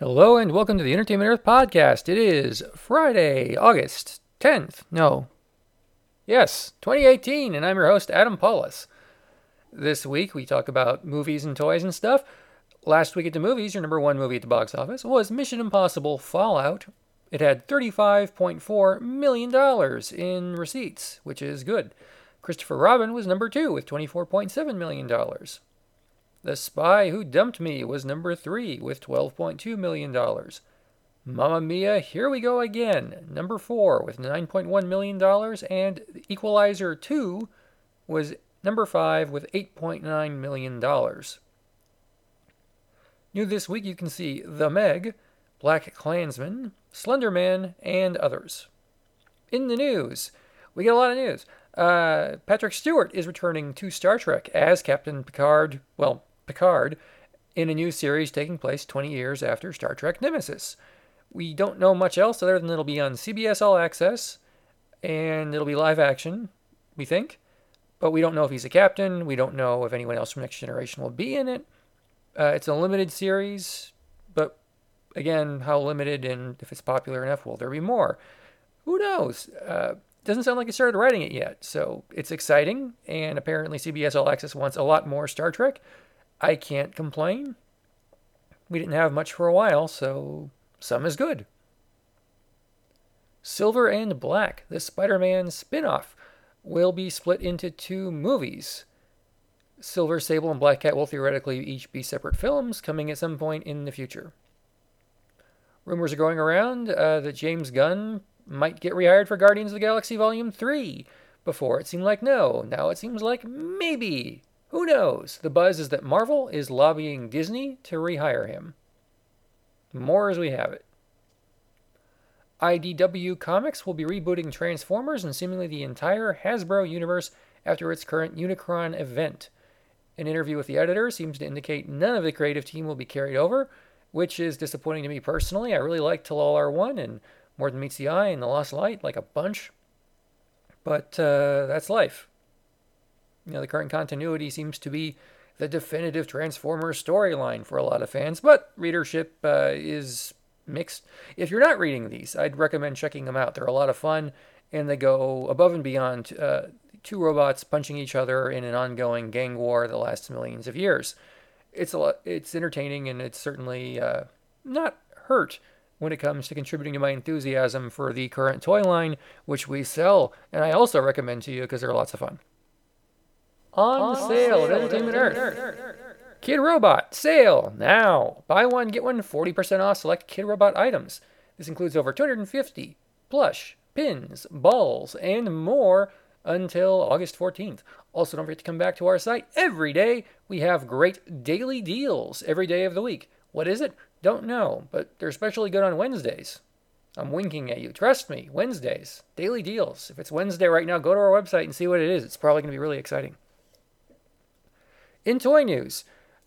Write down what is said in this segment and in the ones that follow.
Hello and welcome to the Entertainment Earth podcast. It is Friday, August 10th. No. Yes, 2018, and I'm your host, Adam Pawlus. This week we talk about movies and toys and stuff. Last week at the movies, your number one movie at the box office was Mission Impossible Fallout. It had $35.4 million in receipts, which is good. Christopher Robin was number two with $24.7 million. The Spy Who Dumped Me was number three with $12.2 million. Mamma Mia, Here We Go Again, number four with $9.1 million. And the Equalizer 2 was number five with $8.9 million. New this week, you can see The Meg, BlacKkKlansman, Slender Man, and others. In the news, we get a lot of news. Uh, Patrick Stewart is returning to Star Trek as Captain Picard. Well, Picard in a new series taking place 20 years after Star Trek Nemesis. We don't know much else other than it'll be on CBS All Access and it'll be live action, we think. But we don't know if he's a captain. We don't know if anyone else from Next Generation will be in it. Uh, it's a limited series, but again, how limited and if it's popular enough, will there be more? Who knows? Uh, doesn't sound like he started writing it yet, so it's exciting. And apparently, CBS All Access wants a lot more Star Trek. I can't complain. We didn't have much for a while, so some is good. Silver and Black, the Spider Man spin off, will be split into two movies. Silver Sable and Black Cat will theoretically each be separate films coming at some point in the future. Rumors are going around uh, that James Gunn might get rehired for Guardians of the Galaxy Volume 3. Before it seemed like no, now it seems like maybe. Who knows? The buzz is that Marvel is lobbying Disney to rehire him. More as we have it. IDW Comics will be rebooting Transformers and seemingly the entire Hasbro universe after its current Unicron event. An interview with the editor seems to indicate none of the creative team will be carried over, which is disappointing to me personally. I really like Till All Are One and More Than Meets the Eye and The Lost Light, like a bunch. But uh, that's life. You know, the current continuity seems to be the definitive Transformers storyline for a lot of fans, but readership uh, is mixed. If you're not reading these, I'd recommend checking them out. They're a lot of fun, and they go above and beyond uh, two robots punching each other in an ongoing gang war that lasts millions of years. It's a lot. It's entertaining, and it's certainly uh, not hurt when it comes to contributing to my enthusiasm for the current toy line, which we sell, and I also recommend to you because they're lots of fun on, on sale at Entertainment Earth. Earth. Kidrobot sale now. Buy one get one 40% off select Kidrobot items. This includes over 250 plush, pins, balls, and more until August 14th. Also, don't forget to come back to our site every day. We have great daily deals every day of the week. What is it? Don't know, but they're especially good on Wednesdays. I'm winking at you. Trust me, Wednesdays, daily deals. If it's Wednesday right now, go to our website and see what it is. It's probably going to be really exciting. In toy news,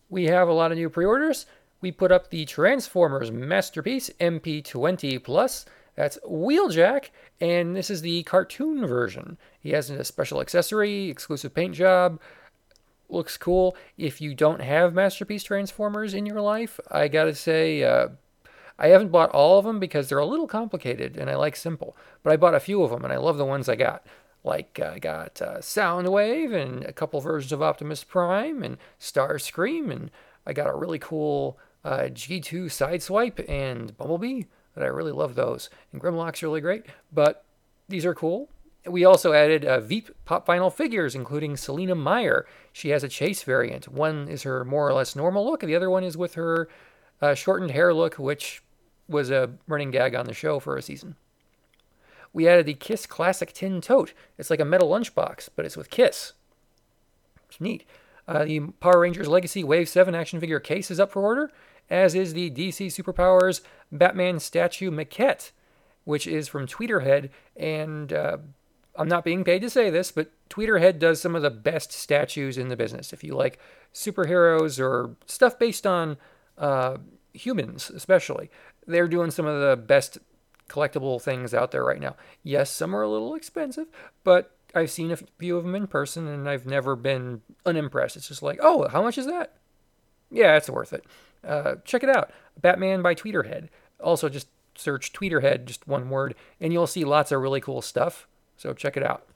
we have a lot of new pre orders. We put up the Transformers Masterpiece MP20 Plus. That's Wheeljack, and this is the cartoon version. He has a special accessory, exclusive paint job. Looks cool. If you don't have Masterpiece Transformers in your life, I gotta say, uh, I haven't bought all of them because they're a little complicated and I like simple. But I bought a few of them and I love the ones I got. Like uh, I got uh, Soundwave and a couple versions of Optimus Prime and Starscream, and I got a really cool uh, G2 Sideswipe and Bumblebee that I really love those. And Grimlock's really great, but these are cool. We also added uh, Veep pop vinyl figures, including Selina Meyer. She has a chase variant. One is her more or less normal look, and the other one is with her uh, shortened hair look, which was a running gag on the show for a season we added the Kiss Classic Tin Tote. It's like a metal lunchbox, but it's with Kiss. It's neat. Uh, the Power Rangers Legacy Wave 7 action figure case is up for order, as is the DC Superpowers Batman statue maquette, which is from Tweeterhead. And uh, I'm not being paid to say this, but Tweeterhead does some of the best statues in the business. If you like superheroes or stuff based on uh, humans, especially, they're doing some of the best collectible things out there right now. Yes, some are a little expensive, but I've seen a few of them in person and I've never been unimpressed. It's just like, oh, how much is that? Yeah, it's worth it. Uh, check it out. Batman by Tweeterhead. Also, just search Tweeterhead, just one word, and you'll see lots of really cool stuff. So check it out.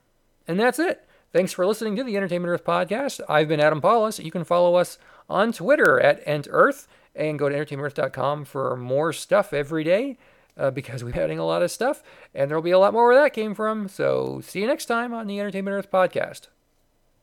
And that's it. Thanks for listening to the Entertainment Earth podcast. I've been Adam Pawlus. You can follow us on Twitter at EntEarth and go to entertainmentearth.com for more stuff every day uh, because we're adding a lot of stuff, and there'll be a lot more where that came from. So see you next time on the Entertainment Earth podcast.